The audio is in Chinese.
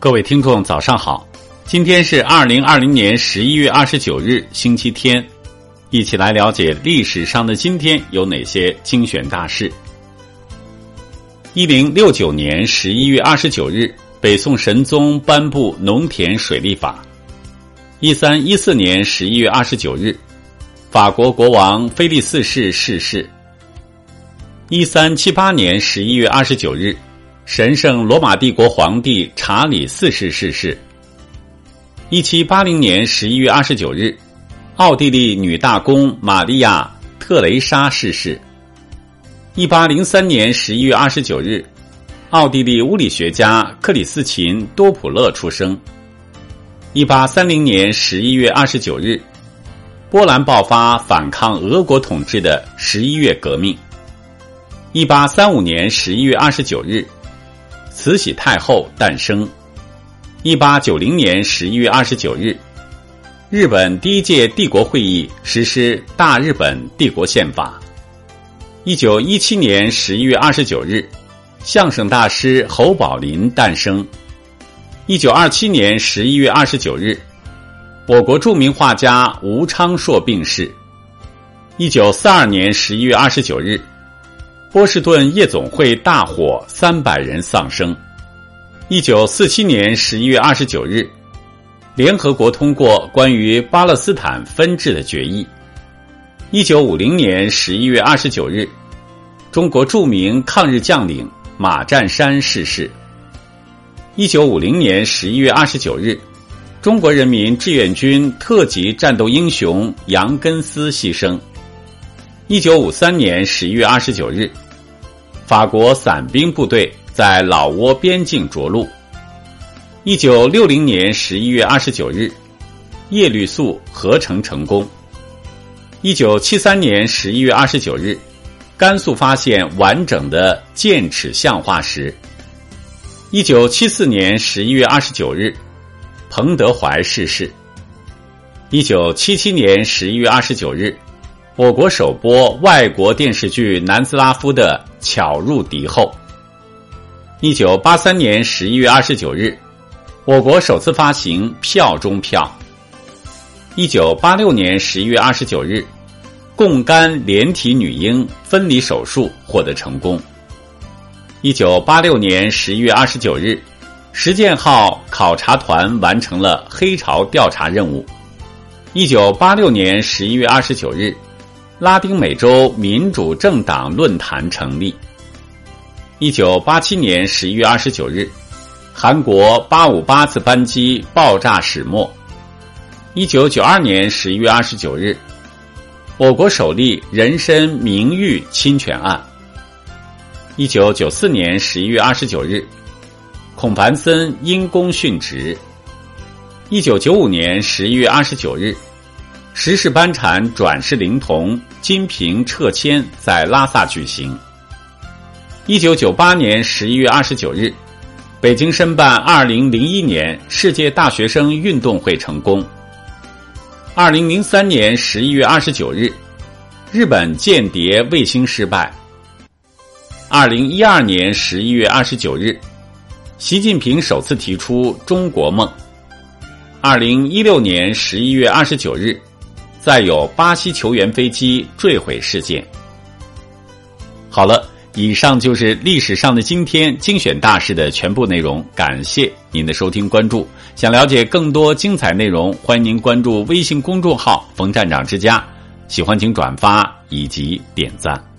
各位听众，早上好！今天是二零二零年十一月二十九日，星期天，一起来了解历史上的今天有哪些精选大事。一零六九年十一月二十九日，北宋神宗颁布农田水利法。一三一四年十一月二十九日，法国国王菲利四世逝世。一三七八年十一月二十九日。神圣罗马帝国皇帝查理四世逝世。一七八零年十一月二十九日，奥地利女大公玛利亚·特蕾莎逝世。一八零三年十一月二十九日，奥地利物理学家克里斯琴·多普勒出生。一八三零年十一月二十九日，波兰爆发反抗俄国统治的十一月革命。一八三五年十一月二十九日。慈禧太后诞生。一八九零年十一月二十九日，日本第一届帝国会议实施《大日本帝国宪法》。一九一七年十一月二十九日，相声大师侯宝林诞生。一九二七年十一月二十九日，我国著名画家吴昌硕病逝。一九四二年十一月二十九日。波士顿夜总会大火，三百人丧生。一九四七年十一月二十九日，联合国通过关于巴勒斯坦分治的决议。一九五零年十一月二十九日，中国著名抗日将领马占山逝世。一九五零年十一月二十九日，中国人民志愿军特级战斗英雄杨根思牺牲。一九五三年十一月二十九日，法国伞兵部队在老挝边境着陆。一九六零年十一月二十九日，叶绿素合成成功。一九七三年十一月二十九日，甘肃发现完整的剑齿象化石。一九七四年十一月二十九日，彭德怀逝世。一九七七年十一月二十九日。我国首播外国电视剧《南斯拉夫的巧入敌后》。一九八三年十一月二十九日，我国首次发行票中票。一九八六年十一月二十九日，供肝连体女婴分离手术获得成功。一九八六年十一月二十九日，实践号考察团完成了黑潮调查任务。一九八六年十一月二十九日。拉丁美洲民主政党论坛成立。一九八七年十一月二十九日，韩国八五八次班机爆炸始末。一九九二年十一月二十九日，我国首例人身名誉侵权案。一九九四年十一月二十九日，孔繁森因公殉职。一九九五年十一月二十九日。十世班禅转世灵童金瓶撤迁在拉萨举行。一九九八年十一月二十九日，北京申办二零零一年世界大学生运动会成功。二零零三年十一月二十九日，日本间谍卫星失败。二零一二年十一月二十九日，习近平首次提出中国梦。二零一六年十一月二十九日。再有巴西球员飞机坠毁事件。好了，以上就是历史上的今天精选大事的全部内容。感谢您的收听关注。想了解更多精彩内容，欢迎您关注微信公众号“冯站长之家”。喜欢请转发以及点赞。